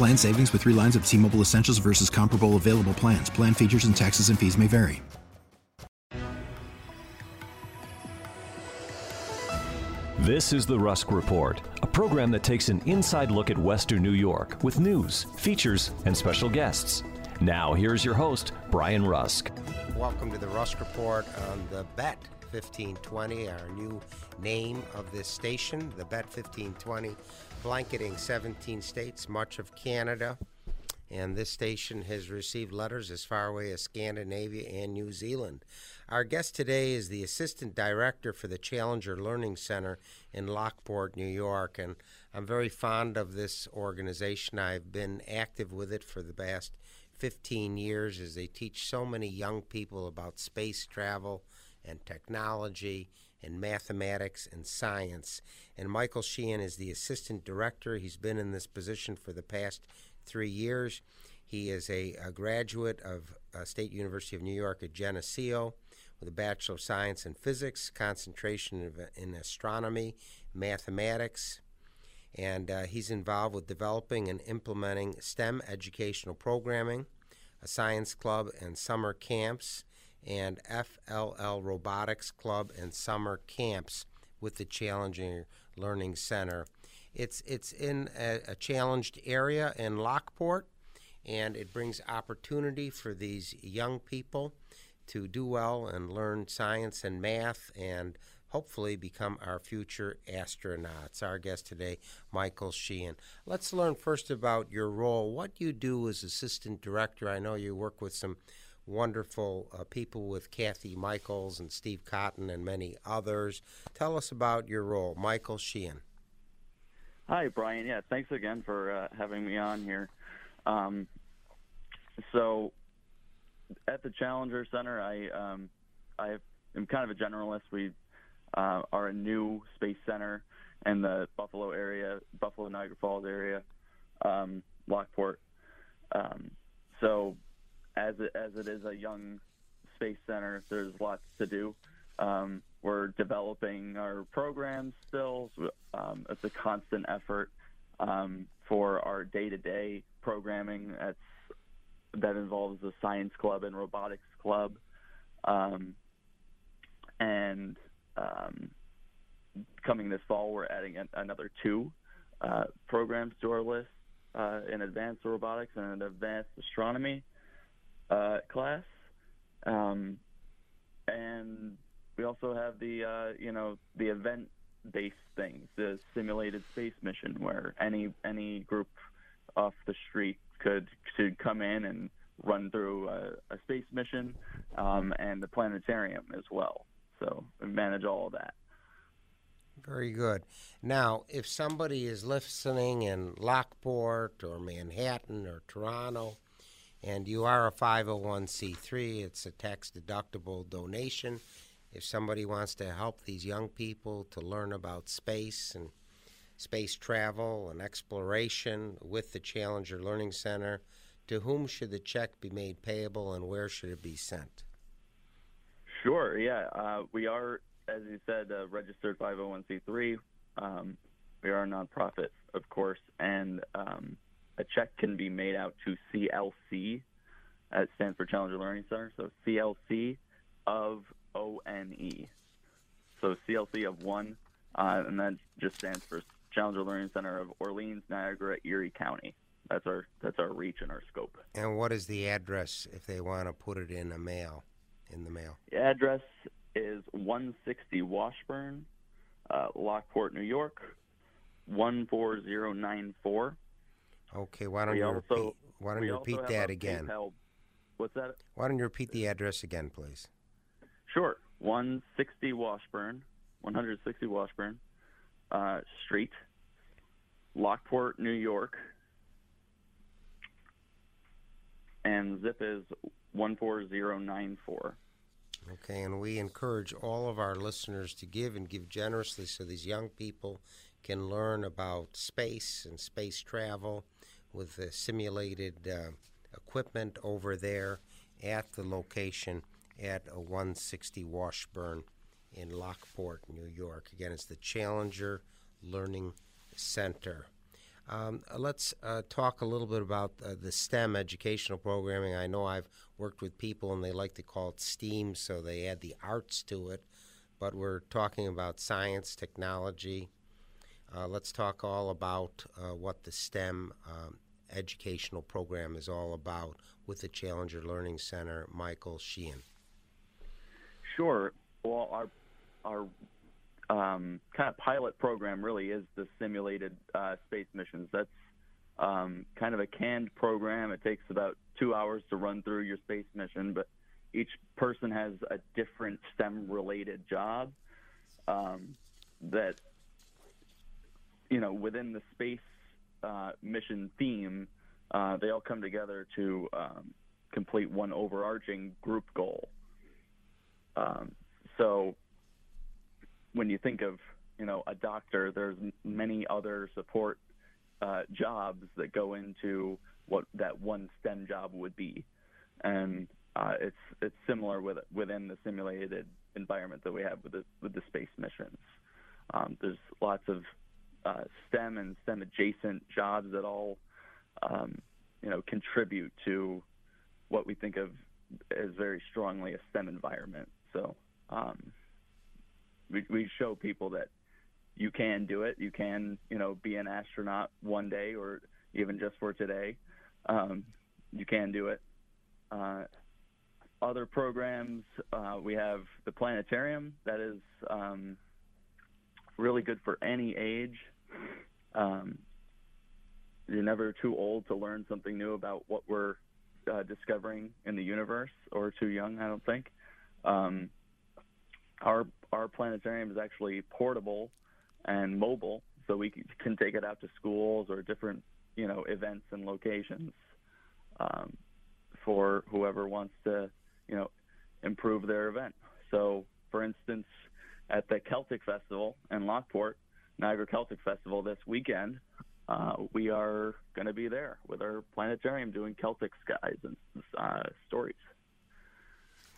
Plan savings with three lines of T Mobile Essentials versus comparable available plans. Plan features and taxes and fees may vary. This is the Rusk Report, a program that takes an inside look at Western New York with news, features, and special guests. Now, here's your host, Brian Rusk. Welcome to the Rusk Report on the Bet 1520, our new name of this station, the Bet 1520 blanketing 17 states, much of Canada. And this station has received letters as far away as Scandinavia and New Zealand. Our guest today is the Assistant Director for the Challenger Learning Center in Lockport, New York. And I'm very fond of this organization. I've been active with it for the past 15 years as they teach so many young people about space travel and technology and mathematics and science. And Michael Sheehan is the assistant director. He's been in this position for the past three years. He is a, a graduate of uh, State University of New York at Geneseo with a Bachelor of Science in Physics, concentration in astronomy, mathematics, and uh, he's involved with developing and implementing STEM educational programming, a science club, and summer camps and FLL Robotics Club and summer camps with the Challenger Learning Center. It's it's in a, a, challenged area in Lockport, and it brings opportunity for these young people to do well and learn science and math and hopefully become our future astronauts. Our guest today, Michael Sheehan. Let's learn first about your role. What you do as assistant director. I know you work with some wonderful uh, people with Kathy Michaels and Steve Cotton and many others. Tell us about your role, Michael Sheehan. Hi, Brian. Yeah, thanks again for uh, having me on here. Um, so, at the Challenger Center, I um, I am kind of a generalist. We uh, are a new space center in the Buffalo area, Buffalo Niagara Falls area, um, Lockport. Um, so as it, as it is a young space center, there's lots to do. Um, we're developing our programs still. Um, it's a constant effort um, for our day-to-day programming. That's that involves the science club and robotics club, um, and um, coming this fall, we're adding an, another two uh, programs to our list uh, in advanced robotics and advanced astronomy uh, class, um, and we also have the uh, you know the event based things, the simulated space mission, where any any group off the street could could come in and run through a, a space mission um, and the planetarium as well. So we manage all of that. Very good. Now, if somebody is listening in Lockport or Manhattan or Toronto, and you are a 501c3, it's a tax deductible donation. If somebody wants to help these young people to learn about space and space travel and exploration with the Challenger Learning Center, to whom should the check be made payable and where should it be sent? Sure, yeah. Uh, we are, as you said, a registered 501c3. Um, we are a nonprofit, of course, and um, a check can be made out to CLC. That stands for Challenger Learning Center. So CLC of ONE. So CLC of one, uh, and that just stands for Challenger Learning Center of Orleans, Niagara, Erie County. That's our that's our reach and our scope. And what is the address if they want to put it in a mail, in the mail? The address is 160 Washburn, uh, Lockport, New York, 14094. Okay, why don't We you also- repeat, why don't you repeat that again? PayPal- What's that? Why don't you repeat the address again, please? Sure. 160 Washburn, 160 Washburn uh, Street, Lockport, New York. And zip is 14094. Okay, and we encourage all of our listeners to give and give generously so these young people can learn about space and space travel with the simulated uh, equipment over there at the location at uh, 160 Washburn in Lockport, New York. Again, it's the Challenger Learning Center. Um, let's uh, talk a little bit about uh, the STEM educational programming. I know I've worked with people and they like to call it STEAM, so they add the arts to it. But we're talking about science, technology. Uh, let's talk all about uh, what the STEM um, educational program is all about with the Challenger Learning Center. Michael Sheehan. Sure. Well, our our um, kind of pilot program really is the simulated uh, space missions. That's um, kind of a canned program. It takes about two hours to run through your space mission, but each person has a different STEM-related job um, that you know within the space uh, mission theme. Uh, they all come together to um, complete one overarching group goal. Um, so when you think of you know a doctor, there's many other support uh, jobs that go into what that one STEM job would be, and uh, it's it's similar with within the simulated environment that we have with the with the space missions. Um, there's lots of uh, STEM and STEM adjacent jobs that all um, you know contribute to what we think of as very strongly a STEM environment. So um, we, we show people that you can do it. You can, you know, be an astronaut one day or even just for today. Um, you can do it. Uh, other programs, uh, we have the planetarium that is um, really good for any age. Um, you're never too old to learn something new about what we're uh, discovering in the universe, or too young, I don't think. Um, our our planetarium is actually portable and mobile, so we can take it out to schools or different you know events and locations um, for whoever wants to you know improve their event. So, for instance, at the Celtic Festival in Lockport, Niagara Celtic Festival this weekend, uh, we are going to be there with our planetarium doing Celtic skies and uh, stories.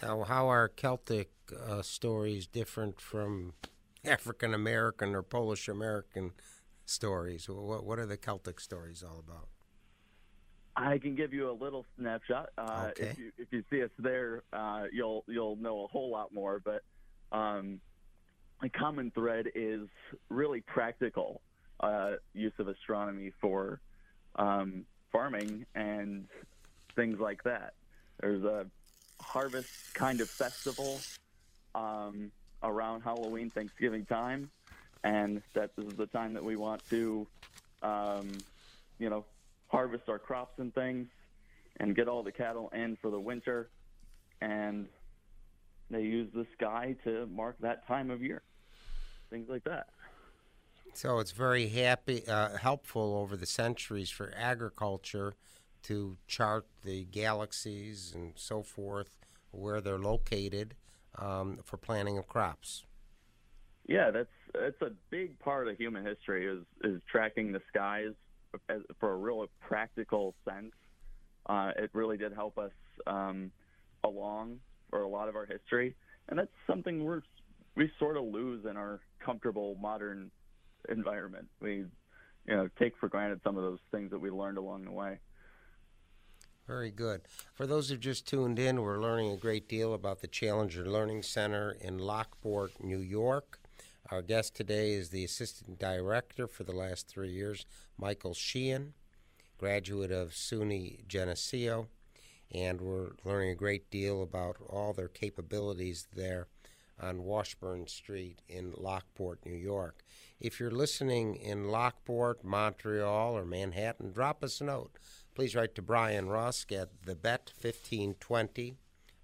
Now, how are Celtic uh, stories different from African American or Polish American stories? What, what are the Celtic stories all about? I can give you a little snapshot. Uh, Okay. If you if you see us there, uh, you'll you'll know a whole lot more. But um, a common thread is really practical uh, use of astronomy for um, farming and things like that. There's a harvest kind of festival um, around Halloween, Thanksgiving time, and that is the time that we want to, um, you know, harvest our crops and things, and get all the cattle in for the winter, and they use the sky to mark that time of year, things like that. So it's very happy, uh, helpful over the centuries for agriculture to chart the galaxies and so forth, where they're located um, for planting of crops. Yeah, that's that's a big part of human history is is tracking the skies as, for a real practical sense. Uh, it really did help us um, along for a lot of our history, and that's something we're we sort of lose in our comfortable modern environment. We, you know, take for granted some of those things that we learned along the way. Very good. For those who just tuned in, we're learning a great deal about the Challenger Learning Center in Lockport, New York. Our guest today is the assistant director for the last three years, Michael Sheehan, graduate of SUNY Geneseo, and we're learning a great deal about all their capabilities there on Washburn Street in Lockport, New York. If you're listening in Lockport, Montreal, or Manhattan, drop us a note. Please write to Brian Rusk at the Bet 1520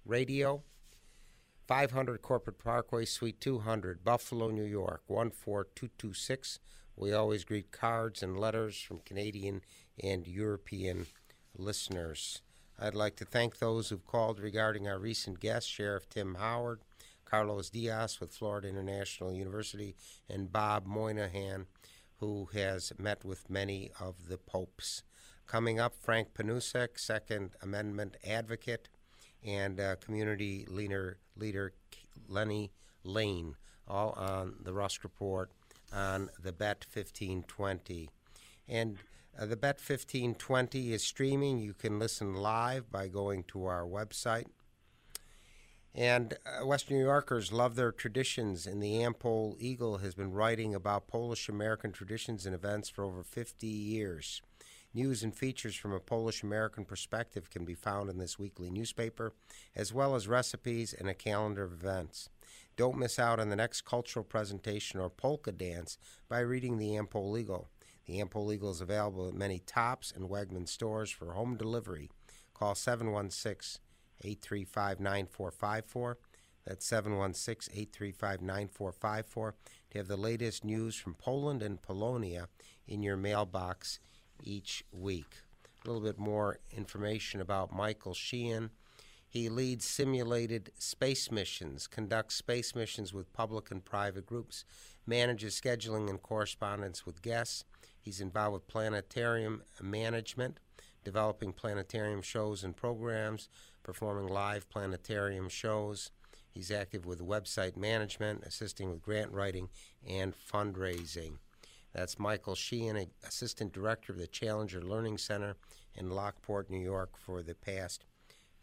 Radio, 500 Corporate Parkway, Suite 200, Buffalo, New York, 14226. We always greet cards and letters from Canadian and European listeners. I'd like to thank those who've called regarding our recent guest, Sheriff Tim Howard, Carlos Diaz with Florida International University, and Bob Moynihan, who has met with many of the popes. Coming up, Frank Panusek, Second Amendment advocate, and uh, community leader, leader Lenny Lane, all on the Rusk Report on the Bet 1520. And uh, the Bet 1520 is streaming. You can listen live by going to our website. And uh, Western New Yorkers love their traditions, and the Am-Pol Eagle has been writing about Polish American traditions and events for over 50 years. News and features from a Polish American perspective can be found in this weekly newspaper, as well as recipes and a calendar of events. Don't miss out on the next cultural presentation or polka dance by reading the Am-Pol Eagle. The Am-Pol Eagle is available at many Tops and Wegman stores for home delivery. Call 716 835 9454. That's 716 835 9454 to have the latest news from Poland and Polonia in your mailbox each week. A little bit more information about Michael Sheehan. He leads simulated space missions, conducts space missions with public and private groups, manages scheduling and correspondence with guests. He's involved with planetarium management, developing planetarium shows and programs, performing live planetarium shows. He's active with website management, assisting with grant writing and fundraising. That's Michael Sheehan, Assistant Director of the Challenger Learning Center in Lockport, New York, for the past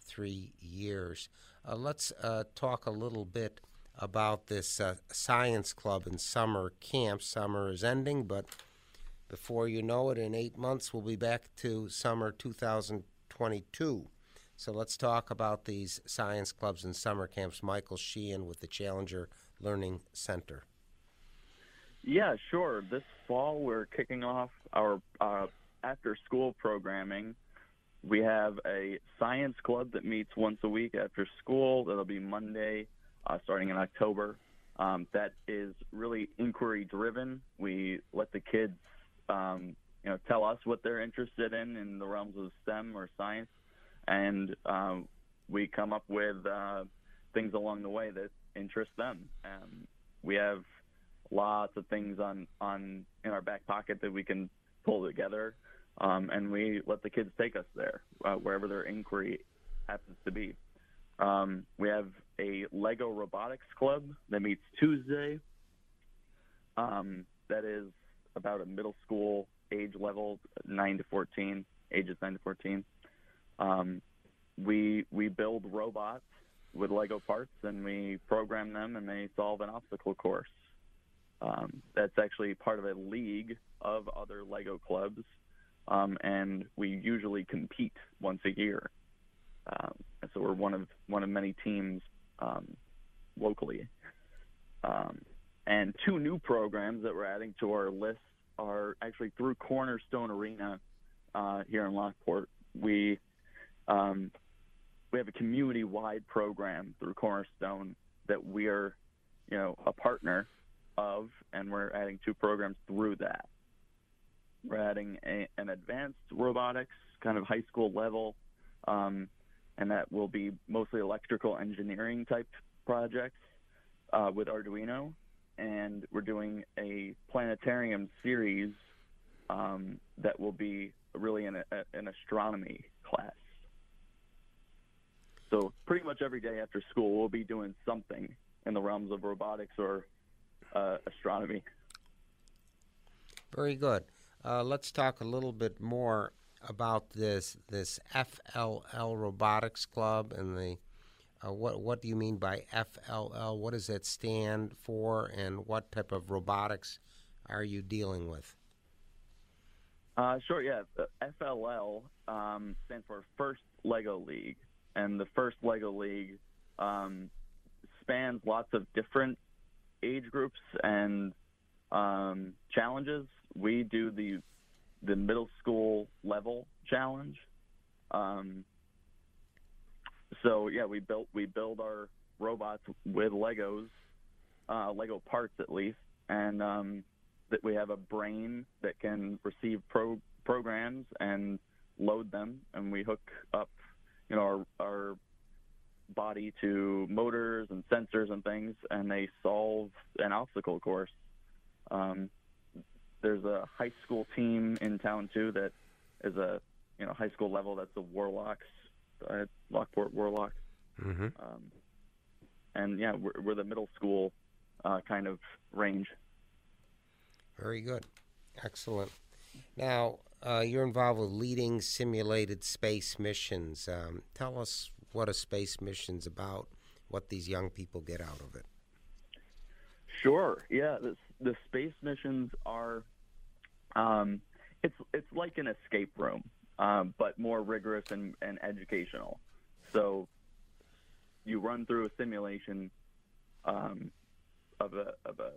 three years. Uh, let's uh, talk a little bit about this uh, science club and summer camp. Summer is ending, but before you know it, in eight months, we'll be back to summer 2022. So let's talk about these science clubs and summer camps. Michael Sheehan with the Challenger Learning Center. Yeah, sure. This fall, we're kicking off our uh, after school programming. We have a science club that meets once a week after school. That'll be Monday, uh, starting in October. Um, that is really inquiry driven. We let the kids, um, you know, tell us what they're interested in in the realms of STEM or science, and um, we come up with uh, things along the way that interest them. Um, we have lots of things on on in our back pocket that we can pull together, um, and we let the kids take us there uh, wherever their inquiry happens to be. Um, we have a Lego robotics club that meets Tuesday. Um, that is about a middle school age level, nine to fourteen, ages nine to fourteen. Um, we we build robots with Lego parts and we program them and they solve an obstacle course. Um, that's actually part of a league of other Lego clubs, um, and we usually compete once a year. Um, so we're one of one of many teams um, locally. Um, and two new programs that we're adding to our list are actually through Cornerstone Arena uh, here in Lockport. We um, we have a community-wide program through Cornerstone that we are, you know, a partner of, and we're adding two programs through that. We're adding a, an advanced robotics, kind of high school level, um, and that will be mostly electrical engineering type projects uh, with Arduino. And we're doing a planetarium series um, that will be really an, an astronomy class. So pretty much every day after school, we'll be doing something in the realms of robotics or uh, astronomy. Very good. Uh, let's talk a little bit more about this this FLL Robotics Club and the Uh, what what do you mean by FLL? What does that stand for, and what type of robotics are you dealing with? Uh, sure, yeah. FLL um, stands for First Lego League, and the First Lego League um, spans lots of different age groups and um, challenges. We do the the middle school level challenge. Um, so yeah, we built we build our robots with Legos, uh, Lego parts at least, and um, that we have a brain that can receive pro- programs and load them, and we hook up, you know, our, our body to motors and sensors and things, and they solve an obstacle course. Um, there's a high school team in town too that is a you know high school level. That's the Warlocks, uh, Lockport Warlocks. Mm-hmm. Um, and yeah, we're, we're the middle school uh, kind of range. Very good. Excellent. Now, uh, you're involved with leading simulated space missions. Um, tell us what a space mission's about, what these young people get out of it. Sure. Yeah, the, the space missions are. Um, it's it's like an escape room, um, but more rigorous and, and educational. So you run through a simulation um, of a of a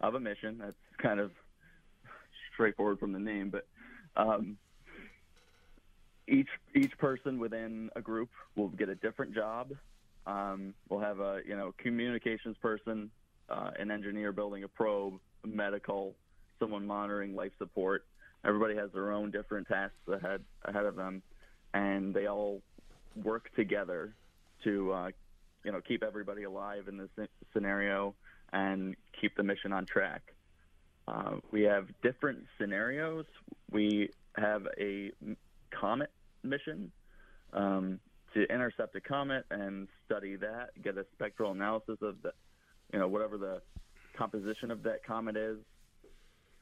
of a mission. That's kind of straightforward from the name, but um, each each person within a group will get a different job. Um, we'll have a you know communications person, uh, an engineer building a probe, medical, someone monitoring life support. Everybody has their own different tasks ahead ahead of them, and they all work together to uh, you know keep everybody alive in this scenario and keep the mission on track. Uh, we have different scenarios. We have a comet mission um, to intercept a comet and study that, get a spectral analysis of the, you know, whatever the composition of that comet is.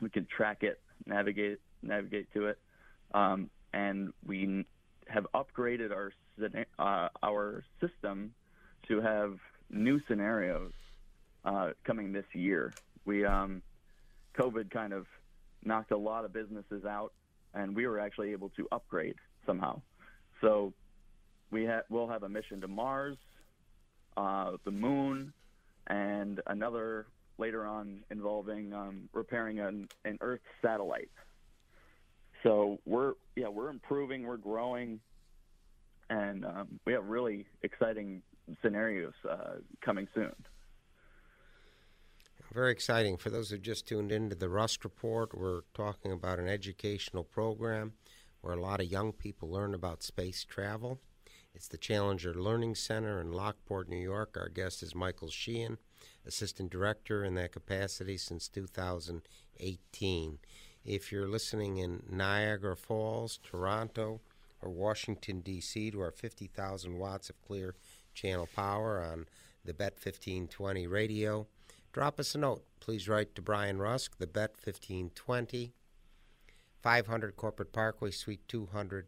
We can track it, navigate navigate to it, um, and we have upgraded our uh, our system to have new scenarios uh, coming this year. We um, COVID kind of knocked a lot of businesses out, and we were actually able to upgrade somehow. So we ha- we'll have a mission to Mars, uh, the Moon, and another later on involving um, repairing an, an Earth satellite. So we're yeah we're improving, we're growing, and um, we have really exciting scenarios uh, coming soon. Very exciting. For those who just tuned into the Rusk Report, we're talking about an educational program where a lot of young people learn about space travel. It's the Challenger Learning Center in Lockport, New York. Our guest is Michael Sheehan, Assistant Director in that capacity since 2018. If you're listening in Niagara Falls, Toronto, or Washington, D.C., to our 50,000 watts of clear channel power on the Bet 1520 radio, drop us a note. Please write to Brian Rusk, the Bet 1520, 500 Corporate Parkway, Suite 200,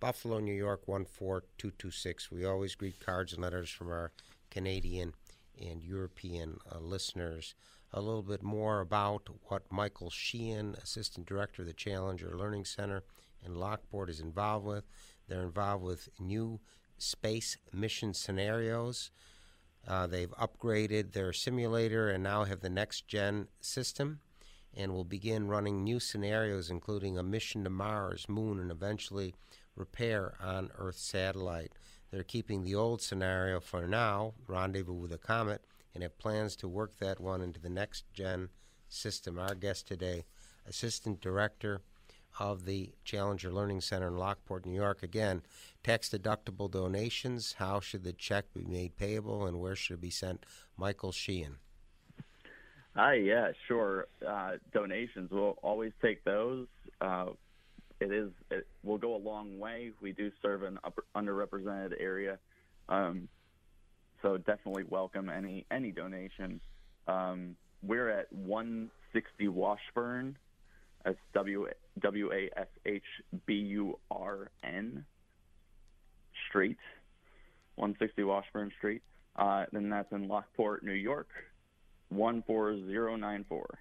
Buffalo, New York 14226. We always greet cards and letters from our Canadian and European uh, listeners. A little bit more about what Michael Sheehan, Assistant Director of the Challenger Learning Center in Lockport, is involved with. They're involved with new space mission scenarios. Uh, they've upgraded their simulator and now have the next gen system and will begin running new scenarios, including a mission to Mars, Moon, and eventually repair on Earth satellite. They're keeping the old scenario for now, rendezvous with a comet, and have plans to work that one into the next gen system. Our guest today, Assistant Director of the Challenger Learning Center in Lockport, New York. Again, tax deductible donations. How should the check be made payable and where should it be sent? Michael Sheehan. Hi, yeah, sure. Uh, donations, we'll always take those. Uh, it is, it will go a long way. We do serve an upper, underrepresented area. Um, so definitely welcome any any donation. Um, we're at 160 Washburn that's W W A S H B U R N Street, 160 Washburn Street. Uh, then that's in Lockport, New York, 14094.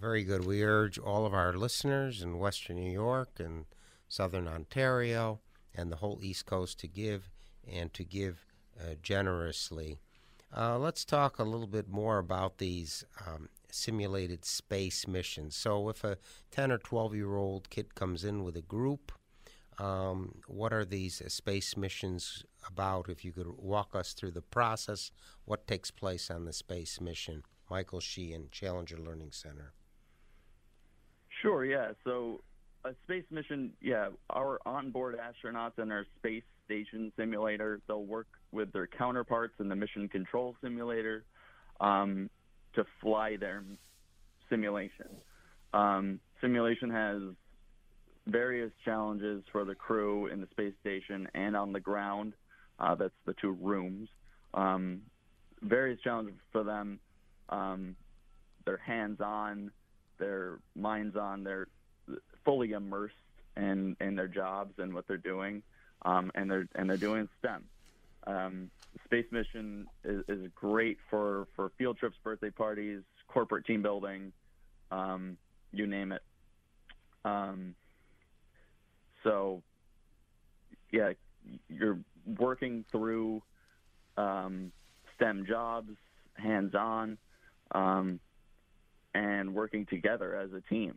Very good. We urge all of our listeners in Western New York and Southern Ontario and the whole East Coast to give and to give uh, generously. Uh, let's talk a little bit more about these um, simulated space missions. So, if a 10 or 12 year old kid comes in with a group, um, what are these uh, space missions about? If you could walk us through the process, what takes place on the space mission? Michael Sheehan, Challenger Learning Center. Sure, yeah. So, a space mission, yeah, our onboard astronauts in our space station simulator, they'll work with their counterparts in the mission control simulator um, to fly their simulation. Um, simulation has various challenges for the crew in the space station and on the ground. Uh, that's the two rooms. Um, various challenges for them. Um, they're hands-on, their minds on, they're fully immersed in, in their jobs and what they're doing, um, and they're and they're doing STEM. Space mission is, is, great for, for field trips, birthday parties, corporate team building, um, you name it. Um, so, yeah, you're working through um, STEM jobs, hands-on, um, and working together as a team.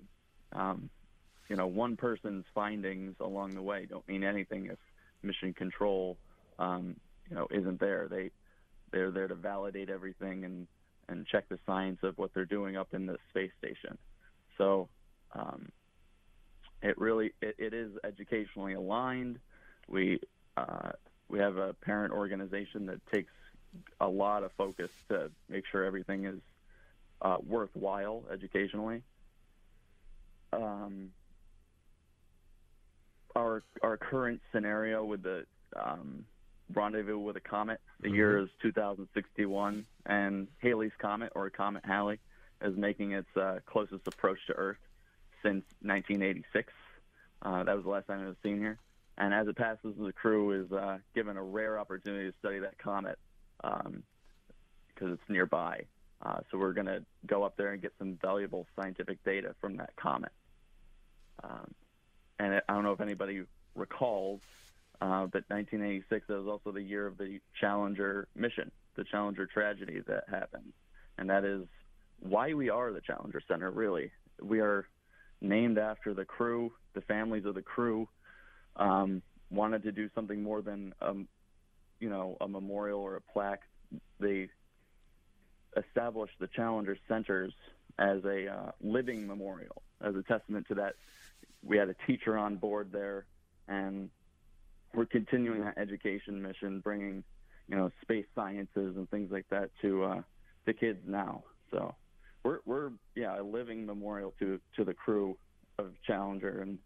Um, you know, one person's findings along the way don't mean anything if mission control, um, you know, isn't there. They they're there to validate everything and and check the science of what they're doing up in the space station. So um, it really it, it is educationally aligned. We uh, we have a parent organization that takes a lot of focus to make sure everything is uh, worthwhile educationally. Um, our our current scenario with the um, rendezvous with a comet, the mm-hmm. year is 2061, and Halley's comet or Comet Halley is making its uh, closest approach to Earth since 1986. Uh, that was the last time it was seen here. And as it passes, the crew is uh, given a rare opportunity to study that comet because um, it's nearby. Uh, so we're going to go up there and get some valuable scientific data from that comet. Um, and I don't know if anybody recalls, uh, but 1986 was also the year of the Challenger mission, the Challenger tragedy that happened, and that is why we are the Challenger Center. Really, we are named after the crew, the families of the crew. Um, wanted to do something more than, um, you know, a memorial or a plaque. They established the Challenger Centers as a uh, living memorial, as a testament to that we had a teacher on board there, and we're continuing that education mission, bringing you know space sciences and things like that to uh, the kids now. So we're we're yeah a living memorial to to the crew of Challenger, and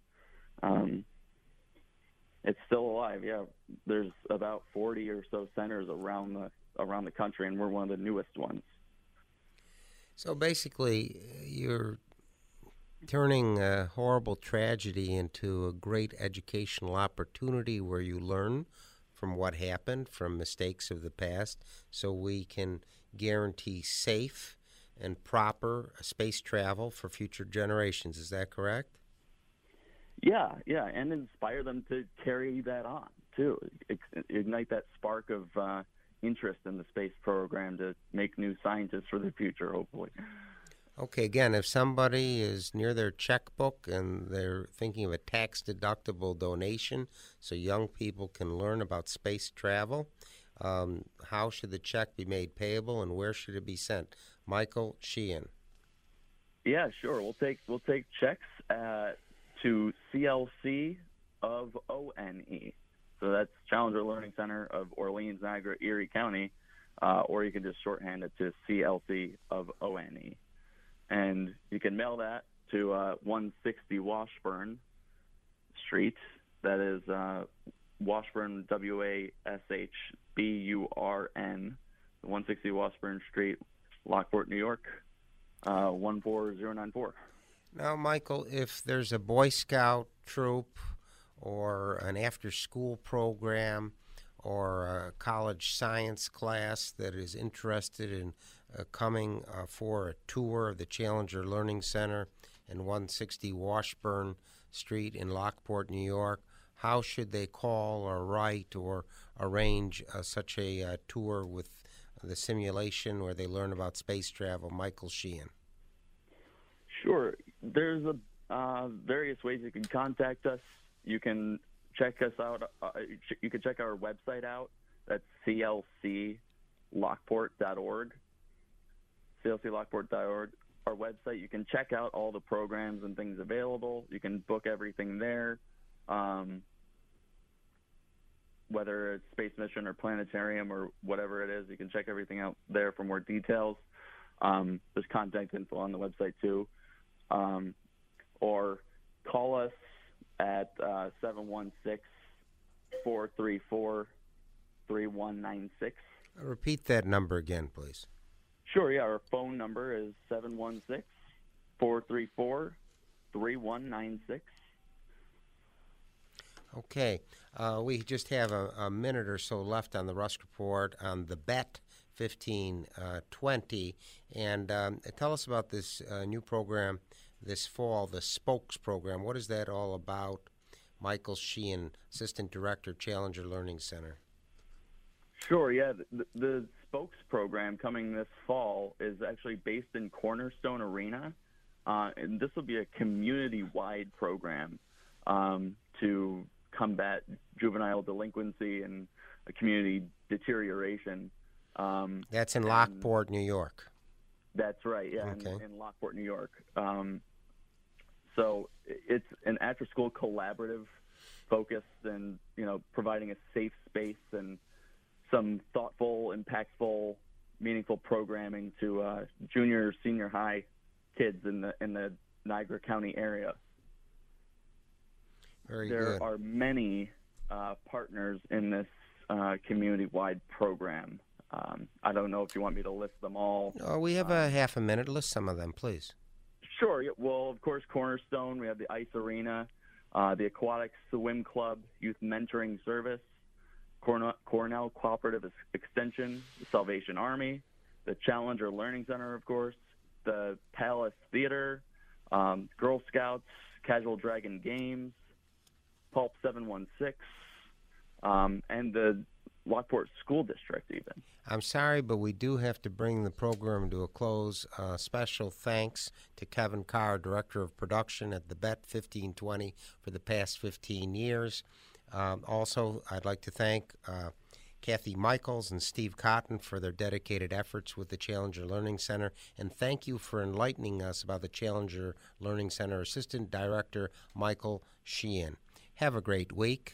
um, it's still alive. Yeah, there's about 40 or so centers around the around the country, and we're one of the newest ones. So basically, you're turning a horrible tragedy into a great educational opportunity where you learn from what happened, from mistakes of the past, so we can guarantee safe and proper space travel for future generations. Is that correct? Yeah, yeah, and inspire them to carry that on too. Ignite that spark of uh, interest in the space program to make new scientists for the future, hopefully. Okay, again, if somebody is near their checkbook and they're thinking of a tax deductible donation so young people can learn about space travel, um, how should the check be made payable and where should it be sent? Michael Sheehan. Yeah, sure. We'll take we'll take checks uh, to CLC of ONE. So that's Challenger Learning Center of Orleans, Niagara, Erie County, uh, or you can just shorthand it to CLC of ONE and you can mail that to uh, 160 Washburn Street. That is uh, Washburn, W A S H B U R N, 160 Washburn Street, Lockport, New York, uh, 14094. Now, Michael, if there's a Boy Scout troop or an after school program or a college science class that is interested in uh, coming uh, for a tour of the Challenger Learning Center and 160 Washburn Street in Lockport, New York, how should they call or write or arrange uh, such a uh, tour with the simulation where they learn about space travel? Michael Sheehan. Sure. There's a uh, various ways you can contact us. You can check us out. Uh, you can check our website out. That's clclockport.org. clclockport.org. Our website. You can check out all the programs and things available. You can book everything there. Um, whether it's space mission or planetarium or whatever it is, you can check everything out there for more details. Um, there's contact info on the website too. Um, or call us at uh, 716 434 3196. Repeat that number again, please. Sure, yeah. Our phone number is 716 434 3196. Okay. Uh, we just have a, a, minute or so left on the Rusk Report on the bet 1520. Uh, and um, tell us about this uh, new program this fall, the Spokes program. What is that all about? Michael Sheehan, Assistant Director, Challenger Learning Center. Sure, yeah. The, the Spokes program coming this fall is actually based in Cornerstone Arena. Uh, and this will be a community wide program um, to combat juvenile delinquency and community deterioration. Um, that's in Lockport, New York. That's right, yeah, okay. in, in, Lockport, New York. Um, so it's an after-school collaborative focus, and you know, providing a safe space and some thoughtful, impactful, meaningful programming to uh, junior, senior high kids in the in the Niagara County area. Very there good. are many uh, partners in this uh, community-wide program. Um, I don't know if you want me to list them all. Oh, we have a um, half a minute. List some of them, please. Sure. Well, of course, Cornerstone. We have the Ice Arena, uh, the Aquatic Swim Club, Youth Mentoring Service, Cornell, Cornell Cooperative Extension, the Salvation Army, the Challenger Learning Center, of course, the Palace Theater, um, Girl Scouts, Casual Dragon Games, Pulp 716, um, and the Lockport School District, even. I'm sorry, but we do have to bring the program to a close. Uh, special thanks to Kevin Carr, Director of Production at the Bet 1520 for the past 15 years. Um, also, I'd like to thank uh, Kathy Michaels and Steve Cotton for their dedicated efforts with the Challenger Learning Center. And thank you for enlightening us about the Challenger Learning Center Assistant Director, Michael Sheehan. Have a great week.